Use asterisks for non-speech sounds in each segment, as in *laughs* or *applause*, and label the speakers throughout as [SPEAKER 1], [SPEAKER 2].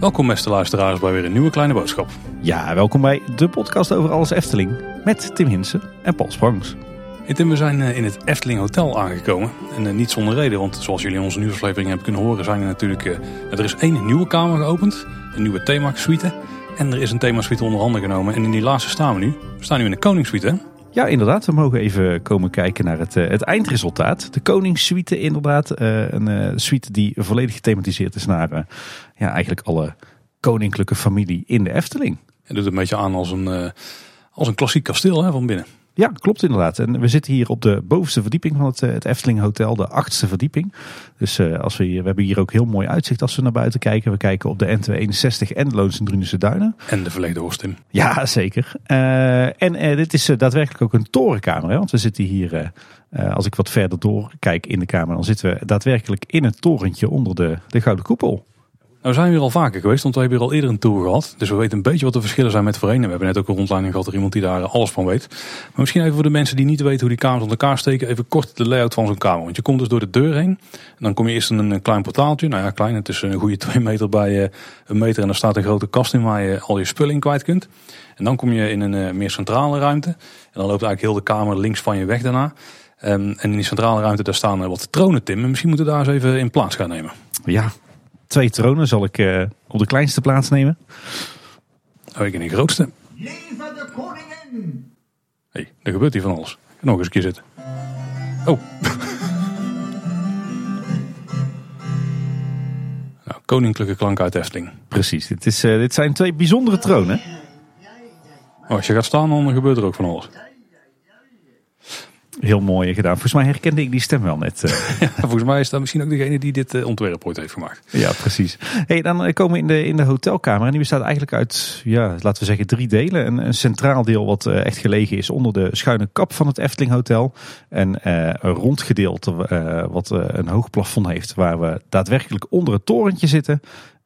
[SPEAKER 1] Welkom beste luisteraars bij weer een nieuwe kleine boodschap.
[SPEAKER 2] Ja, welkom bij de podcast over alles Efteling met Tim Hinsen en Paul Sprangs.
[SPEAKER 1] Hey Tim, we zijn eh, in het Efteling Hotel aangekomen. En eh, niet zonder reden, want zoals jullie in onze nieuwsaflevering hebben kunnen horen... zijn er natuurlijk, eh, er is één nieuwe kamer geopend, een nieuwe themasuite. En er is een themasuite onder handen genomen. En in die laatste staan we nu. We staan nu in de Koningssuite, hè?
[SPEAKER 2] Ja, inderdaad. We mogen even komen kijken naar het, het eindresultaat. De Koningssuite inderdaad. een suite die volledig gethematiseerd is naar ja, eigenlijk alle koninklijke familie in de Efteling.
[SPEAKER 1] Het doet een beetje aan als een, als een klassiek kasteel hè, van binnen.
[SPEAKER 2] Ja, klopt inderdaad. En we zitten hier op de bovenste verdieping van het, het Efteling Hotel, de achtste verdieping. Dus uh, als we, hier, we hebben hier ook heel mooi uitzicht als we naar buiten kijken. We kijken op de N261 en de Loons en Duinen.
[SPEAKER 1] En de verlegde Horstim.
[SPEAKER 2] Ja, zeker. Uh, en uh, dit is daadwerkelijk ook een torenkamer. Hè? Want we zitten hier, als ik wat verder door kijk in de kamer, dan zitten we daadwerkelijk in een torentje onder de, de Gouden Koepel.
[SPEAKER 1] Nou zijn hier al vaker geweest, want we hebben hier al eerder een tour gehad. Dus we weten een beetje wat de verschillen zijn met voorheen. We hebben net ook een rondleiding gehad er iemand die daar alles van weet. Maar misschien even voor de mensen die niet weten hoe die kamers aan elkaar steken, even kort de layout van zo'n kamer. Want je komt dus door de deur heen. En dan kom je eerst in een klein portaaltje. Nou ja, klein, het is een goede *laughs* twee meter bij uh, een meter. En daar staat een grote kast in waar je al je spullen in kwijt kunt. En dan kom je in een meer centrale ruimte. En dan loopt eigenlijk heel de kamer links van je weg daarna. Um, en in die centrale ruimte daar staan wat tronen, Tim. En misschien moeten we daar eens even in plaats gaan nemen.
[SPEAKER 2] Ja, twee tronen zal ik uh, op de kleinste plaats nemen.
[SPEAKER 1] Oh, ik in de grootste.
[SPEAKER 3] Leven de koningin!
[SPEAKER 1] Hé, hey, er gebeurt hier van alles. Nog eens een keer zitten. Oh. *laughs* nou, koninklijke klank uit Efteling.
[SPEAKER 2] Precies, dit, is, uh, dit zijn twee bijzondere tronen.
[SPEAKER 1] Oh, als je gaat staan, dan gebeurt er ook van alles.
[SPEAKER 2] Heel mooi gedaan. Volgens mij herkende ik die stem wel net.
[SPEAKER 1] Eh. *laughs* Ja, volgens mij is dat misschien ook degene die dit uh, ontwerp ooit heeft gemaakt.
[SPEAKER 2] Ja, precies. Hey, dan eh, komen we in de, in de hotelkamer. En die bestaat eigenlijk uit, ja, laten we zeggen, drie delen. Een, een centraal deel wat echt gelegen is onder de schuine kap van het Efteling Hotel. En een rond gedeelte wat een hoog plafond heeft. Waar we daadwerkelijk onder het torentje zitten.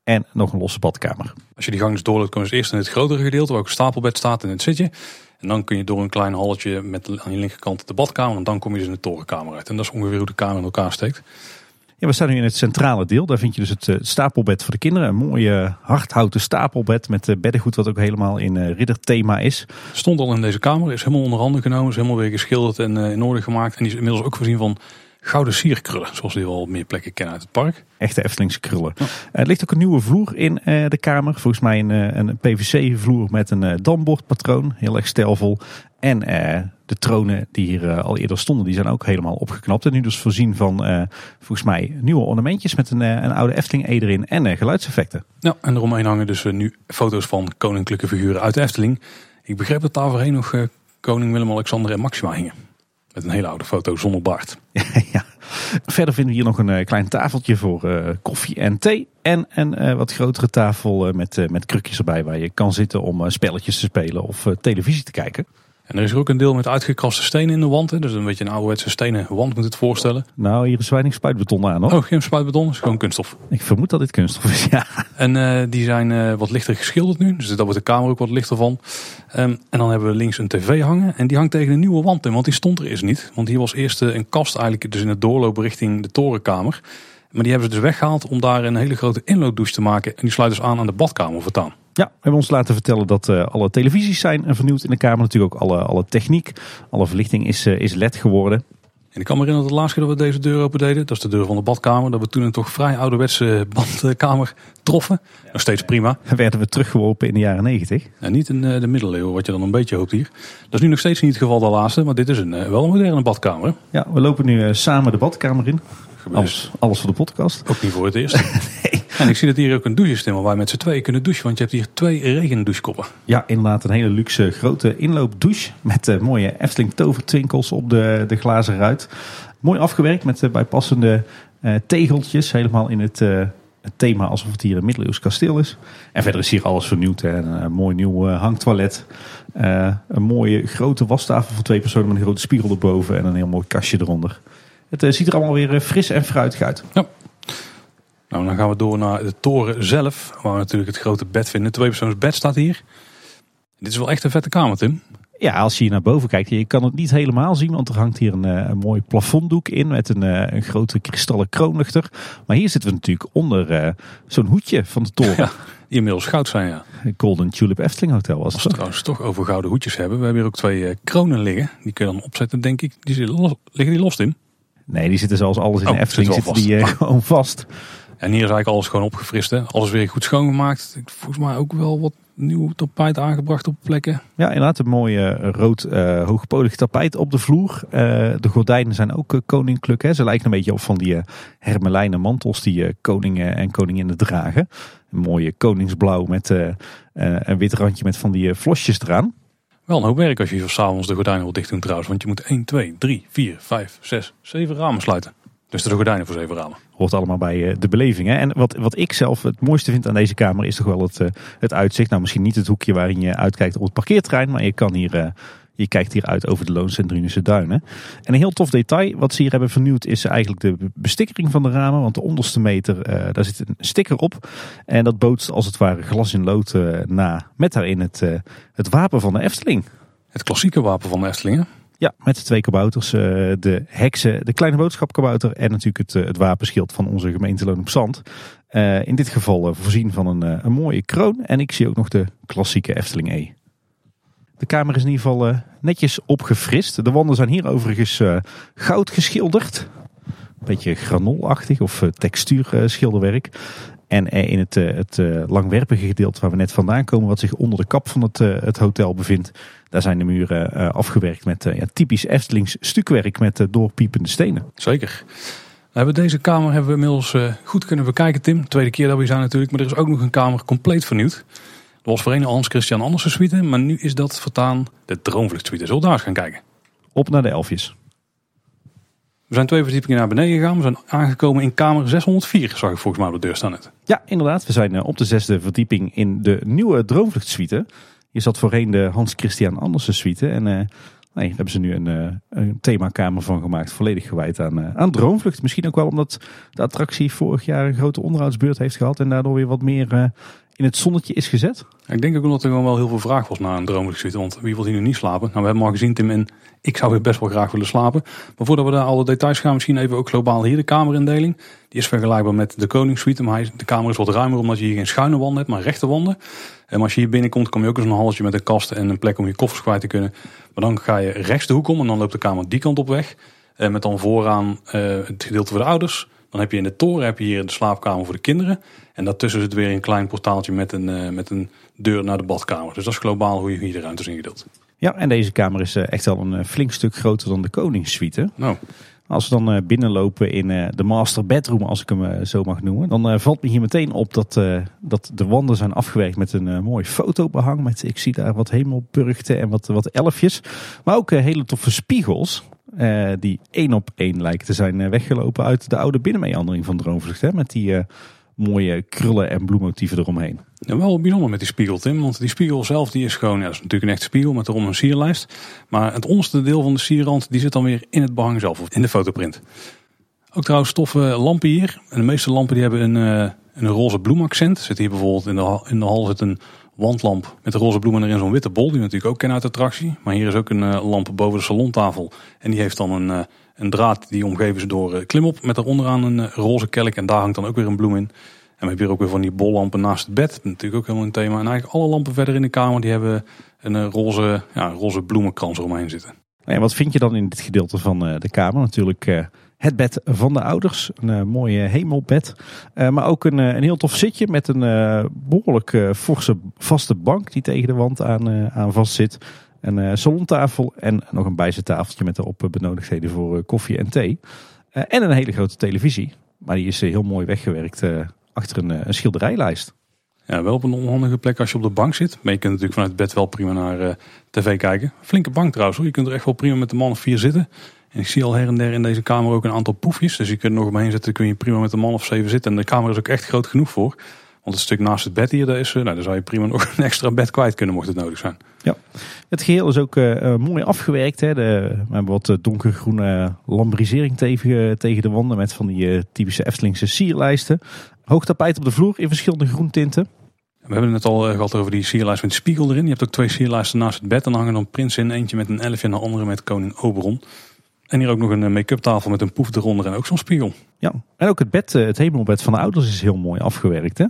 [SPEAKER 2] En nog een losse badkamer.
[SPEAKER 1] Als je die gang dus doorloopt, kom je eerst in het grotere gedeelte. Waar ook een stapelbed staat in het zitje. En dan kun je door een klein halletje met aan je linkerkant de badkamer. En dan kom je dus in de torenkamer uit. En dat is ongeveer hoe de kamer in elkaar steekt.
[SPEAKER 2] Ja, we staan nu in het centrale deel. Daar vind je dus het stapelbed voor de kinderen. Een mooie hardhouten stapelbed met beddengoed wat ook helemaal in ridderthema is.
[SPEAKER 1] Stond al in deze kamer, is helemaal onder handen genomen. Is helemaal weer geschilderd en in orde gemaakt. En die is inmiddels ook voorzien van gouden sierkrullen. Zoals we wel meer plekken kennen uit het park.
[SPEAKER 2] Echte Eftelingse krullen. Ja. er ligt ook een nieuwe vloer in uh, de kamer. Volgens mij een, een PVC vloer met een dambordpatroon. Heel erg stijlvol. En uh, de tronen die hier al eerder stonden, die zijn ook helemaal opgeknapt. En nu dus voorzien van volgens mij nieuwe ornamentjes met een, een oude Efteling E erin en geluidseffecten.
[SPEAKER 1] Ja, en eromheen hangen dus nu foto's van koninklijke figuren uit de Efteling. Ik begreep dat daar voorheen nog koning Willem-Alexander en Maxima hingen. Met een hele oude foto zonder baard. *laughs*
[SPEAKER 2] ja. Verder vinden we hier nog een uh, klein tafeltje voor uh, koffie en thee. En een uh, wat grotere tafel met, met krukjes erbij waar je kan zitten om spelletjes te spelen of televisie te kijken.
[SPEAKER 1] En er is er ook een deel met uitgekraste stenen in de wand. Hè? Dus een beetje een ouderwetse stenen wand moet het voorstellen.
[SPEAKER 2] Nou, hier is weinig spuitbeton aan hoor.
[SPEAKER 1] Oh, geen spuitbeton, is gewoon kunststof.
[SPEAKER 2] Ik vermoed dat dit kunststof is, ja.
[SPEAKER 1] En uh, die zijn uh, wat lichter geschilderd nu. Dus daar wordt de kamer ook wat lichter van. Um, en dan hebben we links een tv hangen. En die hangt tegen een nieuwe wand in, want die stond er eerst niet. Want hier was eerst uh, een kast eigenlijk dus in het doorloop richting de torenkamer. Maar die hebben ze dus weggehaald om daar een hele grote inlooddouche te maken. En die sluit dus aan aan de badkamer vertaan.
[SPEAKER 2] Ja, we hebben ons laten vertellen dat uh, alle televisies zijn vernieuwd in de kamer. Natuurlijk ook alle, alle techniek. Alle verlichting is, uh, is LED geworden.
[SPEAKER 1] En ik kan me herinneren dat de laatste keer dat we deze deur open deden, dat is de deur van de badkamer, dat we toen een toch vrij ouderwetse badkamer troffen. Ja, Nog steeds prima.
[SPEAKER 2] Werden we teruggeworpen in de jaren negentig?
[SPEAKER 1] Nou, niet in uh, de middeleeuwen, wat je dan een beetje hoopt hier. Dat is nu nog steeds niet het geval de laatste, maar dit is een, wel een moderne badkamer.
[SPEAKER 2] Ja, we lopen nu samen de badkamer in. Alles, alles voor de podcast.
[SPEAKER 1] Ook niet voor het eerst. *laughs* nee. En ik zie dat hier ook een douche is, waar wij met z'n tweeën kunnen douchen. Want je hebt hier twee regendouchekoppen.
[SPEAKER 2] Ja, inderdaad een hele luxe grote inloopdouche. Met uh, mooie Efteling tovertwinkels op de, de glazen ruit. Mooi afgewerkt met uh, bijpassende uh, tegeltjes. Helemaal in het, het thema alsof het hier een middeleeuws kasteel is. En verder is hier alles vernieuwd. Hè. Een mooi nieuw hangtoilet. een mooie grote wastafel voor twee personen met een grote spiegel erboven. En een heel mooi kastje eronder. Het ziet er allemaal weer fris en fruitig uit.
[SPEAKER 1] Ja. Nou, dan gaan we door naar de toren zelf, waar we natuurlijk het grote bed vinden. Twee persoons bed staat hier. Dit is wel echt een vette kamer, Tim.
[SPEAKER 2] Ja, als je hier naar boven kijkt, je kan het niet helemaal zien, want er hangt hier een, eh, een mooi plafonddoek in met een, eh, een grote kristallen kroonluchter. Maar hier zitten we natuurlijk onder eh, zo'n hoedje van de toren.
[SPEAKER 1] Ja, die inmiddels goud zijn, ja.
[SPEAKER 2] Golden Tulip Efteling Hotel was
[SPEAKER 1] Als
[SPEAKER 2] het.
[SPEAKER 1] we trouwens toch over gouden hoedjes hebben. We hebben hier ook twee kronen liggen. Die kun je dan opzetten, denk ik. Die liggen die los in.
[SPEAKER 2] Nee, die zitten zoals alles in
[SPEAKER 1] Oh,
[SPEAKER 2] de Efteling, zitten die *laughs* gewoon vast.
[SPEAKER 1] En hier is eigenlijk alles gewoon opgefrist. Hè? Alles weer goed schoongemaakt. Volgens mij ook wel wat nieuw tapijt aangebracht op plekken.
[SPEAKER 2] Ja, inderdaad, een mooi eh, rood uh, hoogpolig tapijt op de vloer. Eh, de gordijnen zijn ook uh, koninklijk. Hè. Ze lijken een beetje op van die hermelijnen mantels die koningen en koninginnen dragen. Een mooie koningsblauw met een wit randje met van die vlosjes eraan.
[SPEAKER 1] Wel een hoop werk als je hier s'avonds de gordijnen wil dicht doen trouwens. Want je moet 1, 2, 3, 4, 5, 6, 7 ramen sluiten. Dus de gordijnen voor 7 ramen.
[SPEAKER 2] Hoort allemaal bij de beleving. Hè? En wat, wat ik zelf het mooiste vind aan deze kamer is toch wel het, het uitzicht. Nou, misschien niet het hoekje waarin je uitkijkt op het parkeerterrein. Maar je kan hier... Je kijkt hier uit over de Loons en Drunische Duinen. En een heel tof detail wat ze hier hebben vernieuwd is eigenlijk de bestikkering van de ramen. Want de onderste meter, uh, daar zit een sticker op. En dat bootst als het ware glas in lood uh, na. Met daarin het, uh, het wapen van de Efteling.
[SPEAKER 1] Het klassieke wapen van de Eftelingen.
[SPEAKER 2] Ja, met de twee kabouters. de heksen, de kleine boodschapkabouter en natuurlijk het, het wapenschild van onze gemeente Loon op Zand. in dit geval voorzien van een, een mooie kroon. En ik zie ook nog de klassieke Efteling E. De kamer is in ieder geval netjes opgefrist. De wanden zijn hier overigens goud geschilderd. Een beetje granolachtig of textuurschilderwerk. En in het, het langwerpige gedeelte waar we net vandaan komen, wat zich onder de kap van het, het hotel bevindt, daar zijn de muren afgewerkt met ja, typisch Eftelings stukwerk met doorpiepende stenen.
[SPEAKER 1] Zeker. We hebben deze kamer hebben we inmiddels goed kunnen bekijken, Tim. Tweede keer dat we hier zijn natuurlijk, maar er is ook nog een kamer compleet vernieuwd. Dat was voorheen Hans Christian Andersen suite, maar nu is dat vertaan de Droomvlucht suite. Zullen we daar eens gaan kijken?
[SPEAKER 2] Op naar de elfjes.
[SPEAKER 1] We zijn twee verdiepingen naar beneden gegaan. We zijn aangekomen in kamer 604, zag ik volgens mij op de deur staan net.
[SPEAKER 2] Ja, inderdaad. We zijn op de zesde verdieping in de nieuwe Droomvlucht suite. Hier zat voorheen de Hans Christian Andersen suite. En nee, daar hebben ze nu een, uh, een themakamer van gemaakt, volledig gewijd aan, aan Droomvlucht. Misschien ook wel omdat de attractie vorig jaar een grote onderhoudsbeurt heeft gehad en daardoor weer wat meer in het zonnetje is gezet?
[SPEAKER 1] Ik denk ook omdat er gewoon wel heel veel vraag was naar een droomvluchtsuite. Want wie wil hier nu niet slapen? Nou, we hebben al gezien Tim en ik zou hier best wel graag willen slapen. Maar voordat we daar alle details gaan, misschien even ook globaal hier de kamerindeling. Die is vergelijkbaar met de koningssuite. Maar de kamer is wat ruimer omdat je hier geen schuine wanden hebt, maar rechte wanden. En als je hier binnenkomt, kom je ook eens een halletje met een kast en een plek om je koffers kwijt te kunnen. Maar dan ga je rechts de hoek om en dan loopt de kamer die kant op weg. En met dan vooraan uh, het gedeelte voor de ouders. Dan heb je in de toren heb je hier de slaapkamer voor de kinderen. En daartussen zit weer een klein portaaltje met een, uh, met een deur naar de badkamer. Dus dat is globaal hoe je hier de ruimtes ingedeeld.
[SPEAKER 2] Ja, en deze kamer is uh, echt wel een flink stuk groter dan de koningssuite.
[SPEAKER 1] Nou.
[SPEAKER 2] Als we dan binnenlopen in de master bedroom, als ik hem zo mag noemen, dan valt me hier meteen op dat, dat de wanden zijn afgewerkt met een mooi fotobehang. Met, ik zie daar wat hemelburgten en wat, wat elfjes. Maar ook hele toffe spiegels. Uh, die één op één lijken te zijn uh, weggelopen uit de oude binnenmeandering van Droomvlucht. Hè? Met die uh, mooie krullen en bloemmotieven eromheen.
[SPEAKER 1] Ja, wel bijzonder met die spiegel, Tim. Want die spiegel zelf die is gewoon, ja, is natuurlijk een echte spiegel met erom een sierlijst. Maar het onderste deel van de sierrand die zit dan weer in het behang zelf, of in de fotoprint. Ook trouwens toffe lampen hier. En de meeste lampen die hebben een, een roze bloemaccent. Zit hier bijvoorbeeld in de, in de hal zit een wandlamp met de roze bloemen erin, zo'n witte bol, die natuurlijk ook kennen uit de attractie. Maar hier is ook een uh, lamp boven de salontafel. En die heeft dan een, uh, een draad die omgeven ze door uh, klimop met daaronderaan een roze kelk. En daar hangt dan ook weer een bloem in. En we hebben hier ook weer van die bollampen naast het bed. Natuurlijk ook helemaal een thema. En eigenlijk alle lampen verder in de kamer die hebben een roze, ja, roze bloemenkrans eromheen zitten.
[SPEAKER 2] En wat vind je dan in dit gedeelte van de kamer? Natuurlijk het bed van de ouders. Een uh, mooie hemelbed. Uh, maar ook een, een heel tof zitje met een behoorlijk forse vaste bank die tegen de wand aan, aan vast zit. Een salontafel en nog een bijzettafeltje met erop benodigdheden voor koffie en thee. en een hele grote televisie. Maar die is heel mooi weggewerkt achter een, een schilderijlijst.
[SPEAKER 1] Ja, wel op een onhandige plek als je op de bank zit. Maar je kunt natuurlijk vanuit het bed wel prima naar tv kijken. Flinke bank trouwens hoor. Je kunt er echt wel prima met de man of vier zitten. En ik zie al her en der in deze kamer ook een aantal poefjes. Dus je kunt er nog omheen zitten, kun je prima met een man of zeven zitten. En de kamer is ook echt groot genoeg voor. Want het stuk naast het bed hier, daar, is, nou, daar zou je prima nog *laughs* een extra bed kwijt kunnen mocht het nodig zijn.
[SPEAKER 2] Ja, het geheel is ook uh, mooi afgewerkt. Hè. De, we hebben wat donkergroene lambrisering tegen, tegen de wanden met van die uh, typische Eftelingse sierlijsten. Hoog tapijt op de vloer in verschillende groentinten.
[SPEAKER 1] We hebben het net al eh, gehad over die sierlijst met spiegel erin. Je hebt ook twee sierlijsten naast het bed. En dan hangen dan prinsen in. Eentje met een elfje en de andere met koning Oberon. En hier ook nog een eh, make-up tafel met een poef eronder en ook zo'n spiegel.
[SPEAKER 2] Ja, en ook het bed, eh, het hemelbed van de ouders is heel mooi afgewerkt. Hè?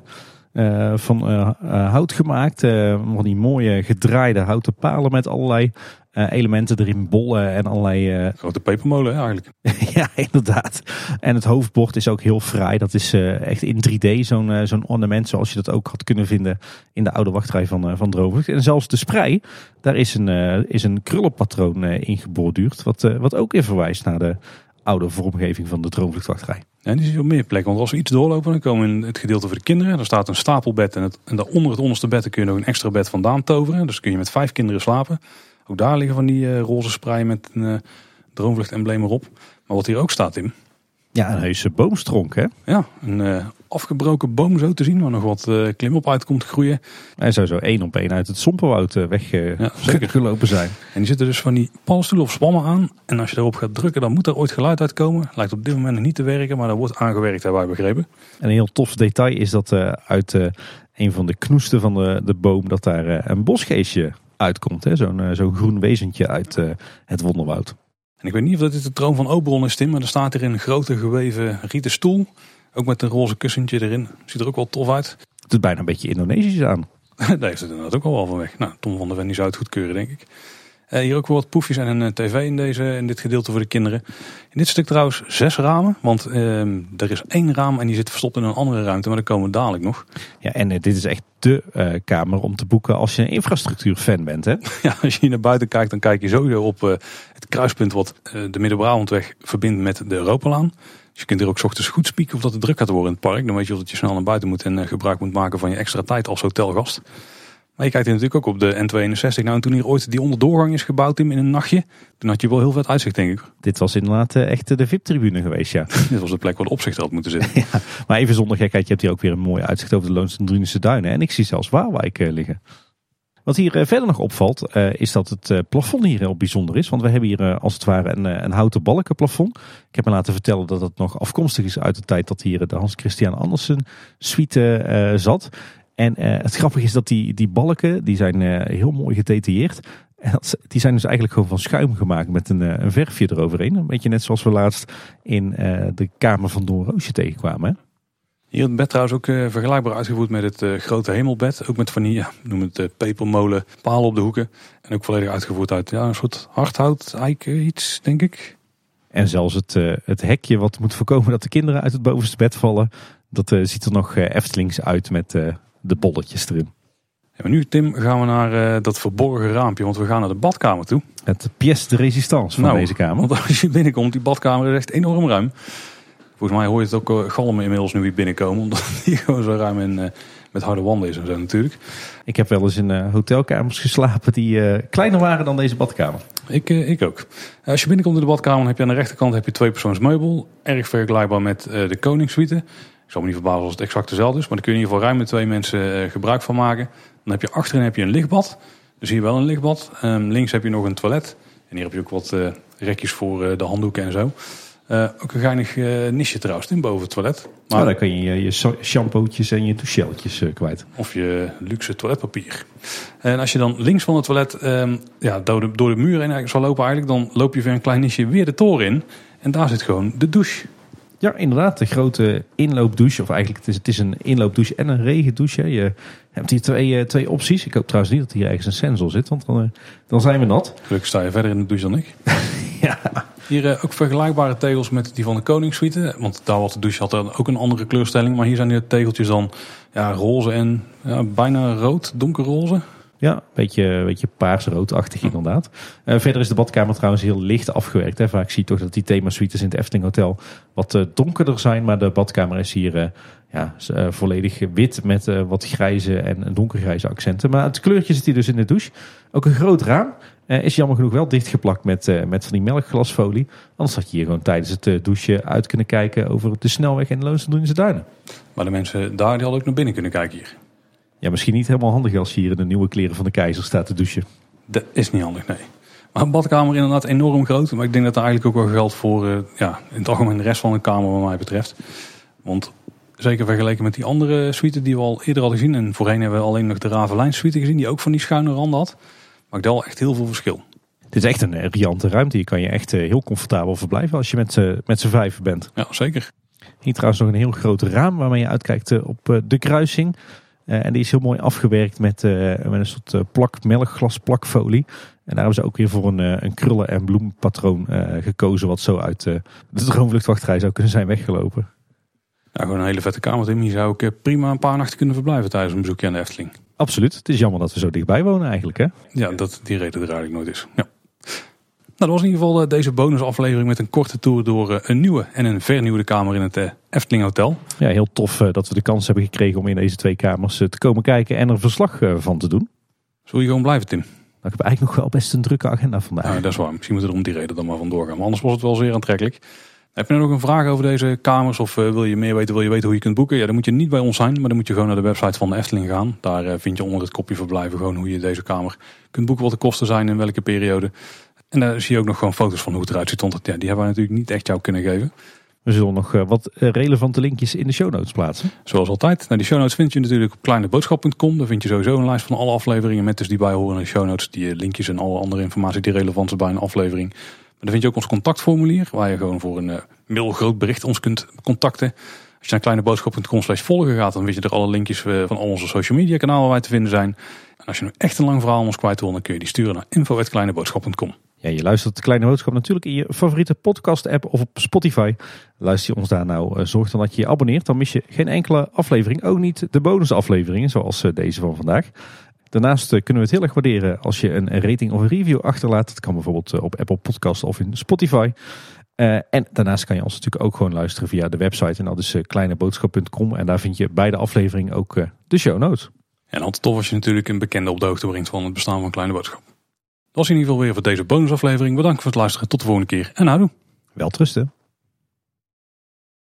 [SPEAKER 2] Eh, van hout gemaakt, eh, van die mooie gedraaide houten palen met allerlei elementen erin, bollen en allerlei eh, *laughs*
[SPEAKER 1] Grote pepermolen eigenlijk.
[SPEAKER 2] ja, inderdaad. En het hoofdbord is ook heel fraai. Dat is eh, echt in 3D zo'n eh, zo'n ornament zoals je dat ook had kunnen vinden in de oude wachtrij van, eh van Droomvlucht. En zelfs de sprei, daar is een, eh, is een krullenpatroon eh, in geborduurd. Wat, eh, wat ook weer verwijst naar de oude vormgeving van de Droomvluchtwachtrij.
[SPEAKER 1] En die is op meer plekken. Want als we iets doorlopen, dan komen we in het gedeelte voor de kinderen. Daar staat een stapelbed en, het, en daaronder het onderste bed kun je nog een extra bed vandaan toveren. Dus kun je met vijf kinderen slapen. Ook daar liggen van die eh, roze sprei met een eh, droomvlucht embleem erop. Maar wat hier ook staat, Tim.
[SPEAKER 2] Ja, een heuse boomstronk hè.
[SPEAKER 1] Ja, een eh, afgebroken boom zo te zien, waar nog wat klimop uit komt groeien.
[SPEAKER 2] Hij zou zo één op één uit het sompenwoud
[SPEAKER 1] Ja, *laughs* zeker.
[SPEAKER 2] weggelopen zijn. *laughs*
[SPEAKER 1] En die zitten dus van die paddenstoelen of spammen aan. En als je erop gaat drukken, dan moet er ooit geluid uitkomen. Lijkt op dit moment nog niet te werken, maar dat wordt aangewerkt, hebben wij begrepen.
[SPEAKER 2] En een heel tof detail is dat uit een van de knoesten van de, de boom dat daar een bosgeestje uitkomt. hè. Zo'n eh, zo'n groen wezentje uit eh, het wonderwoud.
[SPEAKER 1] En ik weet niet of dat dit de troon van Oberon is, Tim, maar er staat hier een grote geweven rieten stoel. Ook met een roze kussentje erin. Ziet er ook wel tof uit.
[SPEAKER 2] Het doet bijna een beetje Indonesisch aan. *laughs*
[SPEAKER 1] Daar heeft het inderdaad ook al wel van weg. Nou, Tom van der Ven die zou het goedkeuren, denk ik. Eh, hier ook wat poefjes en een eh, tv in, deze, in dit gedeelte voor de kinderen. In dit stuk trouwens zes ramen. Want ehm, er is één raam en die zit verstopt in een andere ruimte. Maar daar komen we dadelijk nog.
[SPEAKER 2] Ja, en eh, dit is echt de kamer om te boeken als je een infrastructuurfan bent. Hè? *laughs*
[SPEAKER 1] Ja, als je hier naar buiten kijkt, dan kijk je sowieso op het kruispunt wat de Midden-Brabantweg verbindt met de Europalaan. Dus je kunt hier ook 's ochtends goed spieken of dat het druk gaat worden in het park. Dan weet je dat je snel naar buiten moet en gebruik moet maken van je extra tijd als hotelgast. Maar je kijkt hier natuurlijk ook op de N62. Nou, en toen hier ooit die onderdoorgang is gebouwd in een nachtje, toen had je wel heel vet uitzicht, denk ik.
[SPEAKER 2] Dit was inderdaad eh, echt de VIP-tribune geweest, ja. *laughs*
[SPEAKER 1] Dit was de plek waar de opzichter had moeten zitten. *laughs*
[SPEAKER 2] ja. Maar even zonder gekheid, je hebt hier ook weer een mooi uitzicht over de Loons en Drunense Duinen. En ik zie zelfs Waalwijk eh, liggen. Wat hier eh, verder nog opvalt, is dat het plafond hier heel bijzonder is. Want we hebben hier als het ware een, een houten balkenplafond. Ik heb me laten vertellen dat het nog afkomstig is uit de tijd dat hier de Hans Christian Andersen suite zat. En eh, het grappige is dat die, die balken, die zijn eh, heel mooi gedetailleerd. Die zijn dus eigenlijk gewoon van schuim gemaakt met een, eh, een verfje eroverheen. Een beetje net zoals we laatst in de kamer van Don Roosje tegenkwamen. Hè?
[SPEAKER 1] Hier het bed trouwens ook vergelijkbaar uitgevoerd met het grote hemelbed. Ook met van die, ja, noem het eh, pepermolen palen op de hoeken. En ook volledig uitgevoerd uit ja, een soort hardhout, eiken iets, denk ik.
[SPEAKER 2] En zelfs het, het hekje wat moet voorkomen dat de kinderen uit het bovenste bed vallen. Dat ziet er nog Eftelings uit met de bolletjes erin.
[SPEAKER 1] Maar nu, Tim, gaan we naar eh, dat verborgen raampje, want we gaan naar de badkamer toe.
[SPEAKER 2] Het pièce de résistance van
[SPEAKER 1] Nou,
[SPEAKER 2] deze kamer.
[SPEAKER 1] Want als je binnenkomt, die badkamer is echt enorm ruim. Volgens mij hoor je het ook eh, galmen inmiddels nu weer binnenkomen, *laughs* omdat die gewoon zo ruim en eh, met harde wanden is en zo natuurlijk.
[SPEAKER 2] Ik heb wel eens in eh, hotelkamers geslapen die eh, kleiner waren dan deze badkamer.
[SPEAKER 1] Ik, eh, ik ook. Als je binnenkomt in de badkamer, dan heb je aan de rechterkant heb je twee persoonsmeubel. Erg vergelijkbaar met eh, de koningssuite. Ik zal me niet verbazen als het exact dezelfde is. Maar daar kun je in ieder geval ruim met twee mensen eh, gebruik van maken. Dan heb je achterin heb je een lichtbad. Dus hier wel een lichtbad. Ehm, links heb je nog een toilet. En hier heb je ook wat eh, rekjes voor eh, de handdoeken en zo. Ook een geinig nisje trouwens, in boven het toilet.
[SPEAKER 2] Maar
[SPEAKER 1] Maar,
[SPEAKER 2] dan kan je je, shampootjes en je doucheltjes eh, kwijt.
[SPEAKER 1] Of je luxe toiletpapier. En als je dan links van het toilet ehm, ja, door, de, door de muur heen zal lopen, eigenlijk, dan loop je via een klein nisje weer de toren in. En daar zit gewoon de douche.
[SPEAKER 2] Ja, inderdaad. De grote inloopdouche. Of eigenlijk, het is, het is een inloopdouche en een regendouche. Je hebt hier twee, eh, twee opties. Ik hoop trouwens niet dat hier ergens een sensor zit. Want dan, eh, dan zijn we nat.
[SPEAKER 1] Gelukkig sta je verder in de douche dan ik. *laughs*
[SPEAKER 2] Ja.
[SPEAKER 1] Hier eh, ook vergelijkbare tegels met die van de Koningssuite. Want daar was de douche had er ook een andere kleurstelling. Maar hier zijn de tegeltjes dan ja, roze en ja, bijna rood, donkerroze.
[SPEAKER 2] Ja, een beetje, beetje paars-roodachtig inderdaad. Eh, verder is de badkamer trouwens heel licht afgewerkt. Hè. Vaak zie je toch dat die themasuites in het Efteling Hotel wat eh, donkerder zijn. Maar de badkamer is hier eh, ja, volledig wit met wat grijze en donkergrijze accenten. Maar het kleurtje zit hier dus in de douche. Ook een groot raam. Is jammer genoeg wel dichtgeplakt met, met van die melkglasfolie. Anders had je hier gewoon tijdens het douchen uit kunnen kijken over de snelweg en de Loonsendroense Duinen.
[SPEAKER 1] Maar de mensen daar die hadden ook naar binnen kunnen kijken hier.
[SPEAKER 2] Ja, misschien niet helemaal handig als je hier in de nieuwe kleren van de keizer staat te douchen.
[SPEAKER 1] Dat is niet handig, nee. Maar een badkamer inderdaad enorm groot. Maar ik denk dat er eigenlijk ook wel geldt voor eh, ja, in het algemeen de rest van de kamer wat mij betreft. Want Zeker vergeleken met die andere suite die we al eerder hadden gezien. En voorheen hebben we alleen nog de Ravelijn suite gezien, die ook van die schuine randen had. Maakt wel echt heel veel verschil.
[SPEAKER 2] Dit is echt een eh, riante ruimte. Je kan je echt eh, heel comfortabel verblijven als je met, z'n- met z'n vijf bent.
[SPEAKER 1] Ja, zeker.
[SPEAKER 2] Hier trouwens nog een heel groot raam waarmee je uitkijkt op de kruising. Eh, en die is heel mooi afgewerkt met, eh, met een soort eh, plak, melkglas plakfolie. En daar hebben ze ook weer voor een, een krullen- en bloempatroon gekozen. Wat zo uit de droomvluchtwachterij zou kunnen zijn weggelopen.
[SPEAKER 1] Ja, gewoon een hele vette kamer, Tim. Hier zou ik prima een paar nachten kunnen verblijven tijdens een bezoekje aan de Efteling.
[SPEAKER 2] Absoluut. Het is jammer dat we zo dichtbij wonen eigenlijk. Hè?
[SPEAKER 1] Ja, dat die reden er eigenlijk nooit is. Ja. Nou, dat was in ieder geval eh, deze bonusaflevering met een korte tour door eh, een nieuwe en een vernieuwde kamer in het eh, Efteling Hotel.
[SPEAKER 2] Ja, heel tof dat we de kans hebben gekregen om in deze twee kamers te komen kijken en er verslag van te doen.
[SPEAKER 1] Zul je gewoon blijven, Tim?
[SPEAKER 2] Maar ik heb eigenlijk nog wel best een drukke agenda vandaag.
[SPEAKER 1] Nou, dat is waar. Misschien moeten we er om die reden dan maar vandoor gaan. Maar anders was het wel zeer aantrekkelijk. Heb je nou nog een vraag over deze kamers of wil je meer weten, wil je weten hoe je kunt boeken? Ja, dan moet je niet bij ons zijn, maar dan moet je gewoon naar de website van de Efteling gaan. Daar vind je onder het kopje verblijven gewoon hoe je deze kamer kunt boeken, wat de kosten zijn en welke periode. En daar zie je ook nog gewoon foto's van hoe het eruit ziet. Want ja, die hebben wij natuurlijk niet echt jou kunnen geven.
[SPEAKER 2] We zullen nog eh, wat eh, relevante linkjes in de show notes plaatsen.
[SPEAKER 1] Zoals altijd. Nou, die show notes vind je natuurlijk op kleineboodschap.com. Daar vind je sowieso een lijst van alle afleveringen met dus die bijhoren in de show notes. Die eh, linkjes en alle andere informatie die relevant is bij een aflevering. Maar dan vind je ook ons contactformulier. Waar je gewoon voor een mail groot bericht ons kunt contacten. Als je naar kleineboodschap.com slash volgen gaat. Dan weet je er alle linkjes van al onze social media kanalen waar wij te vinden zijn. En als je nu echt een lang verhaal aan ons kwijt wil. Dan kun je die sturen naar info.kleineboodschap.com.
[SPEAKER 2] Ja, je luistert de Kleine Boodschap natuurlijk in je favoriete podcast app of op Spotify. Luister je ons daar nou, eh, zorg dan dat je je abonneert. Dan mis je geen enkele aflevering. Ook niet de bonusafleveringen zoals eh, deze van vandaag. Daarnaast eh, kunnen we het heel erg waarderen als je een rating of een review achterlaat. Dat kan bijvoorbeeld op Apple Podcast of in Spotify. En daarnaast kan je ons natuurlijk ook gewoon luisteren via de website. En dat is kleineboodschap.com. En daar vind je bij de aflevering ook de show notes.
[SPEAKER 1] En altijd tof als je natuurlijk een bekende op de hoogte brengt van het bestaan van Kleine Boodschap. Was in ieder geval weer voor deze bonusaflevering. Bedankt voor het luisteren. Tot de volgende keer. En houdoe.
[SPEAKER 2] Wel trusten.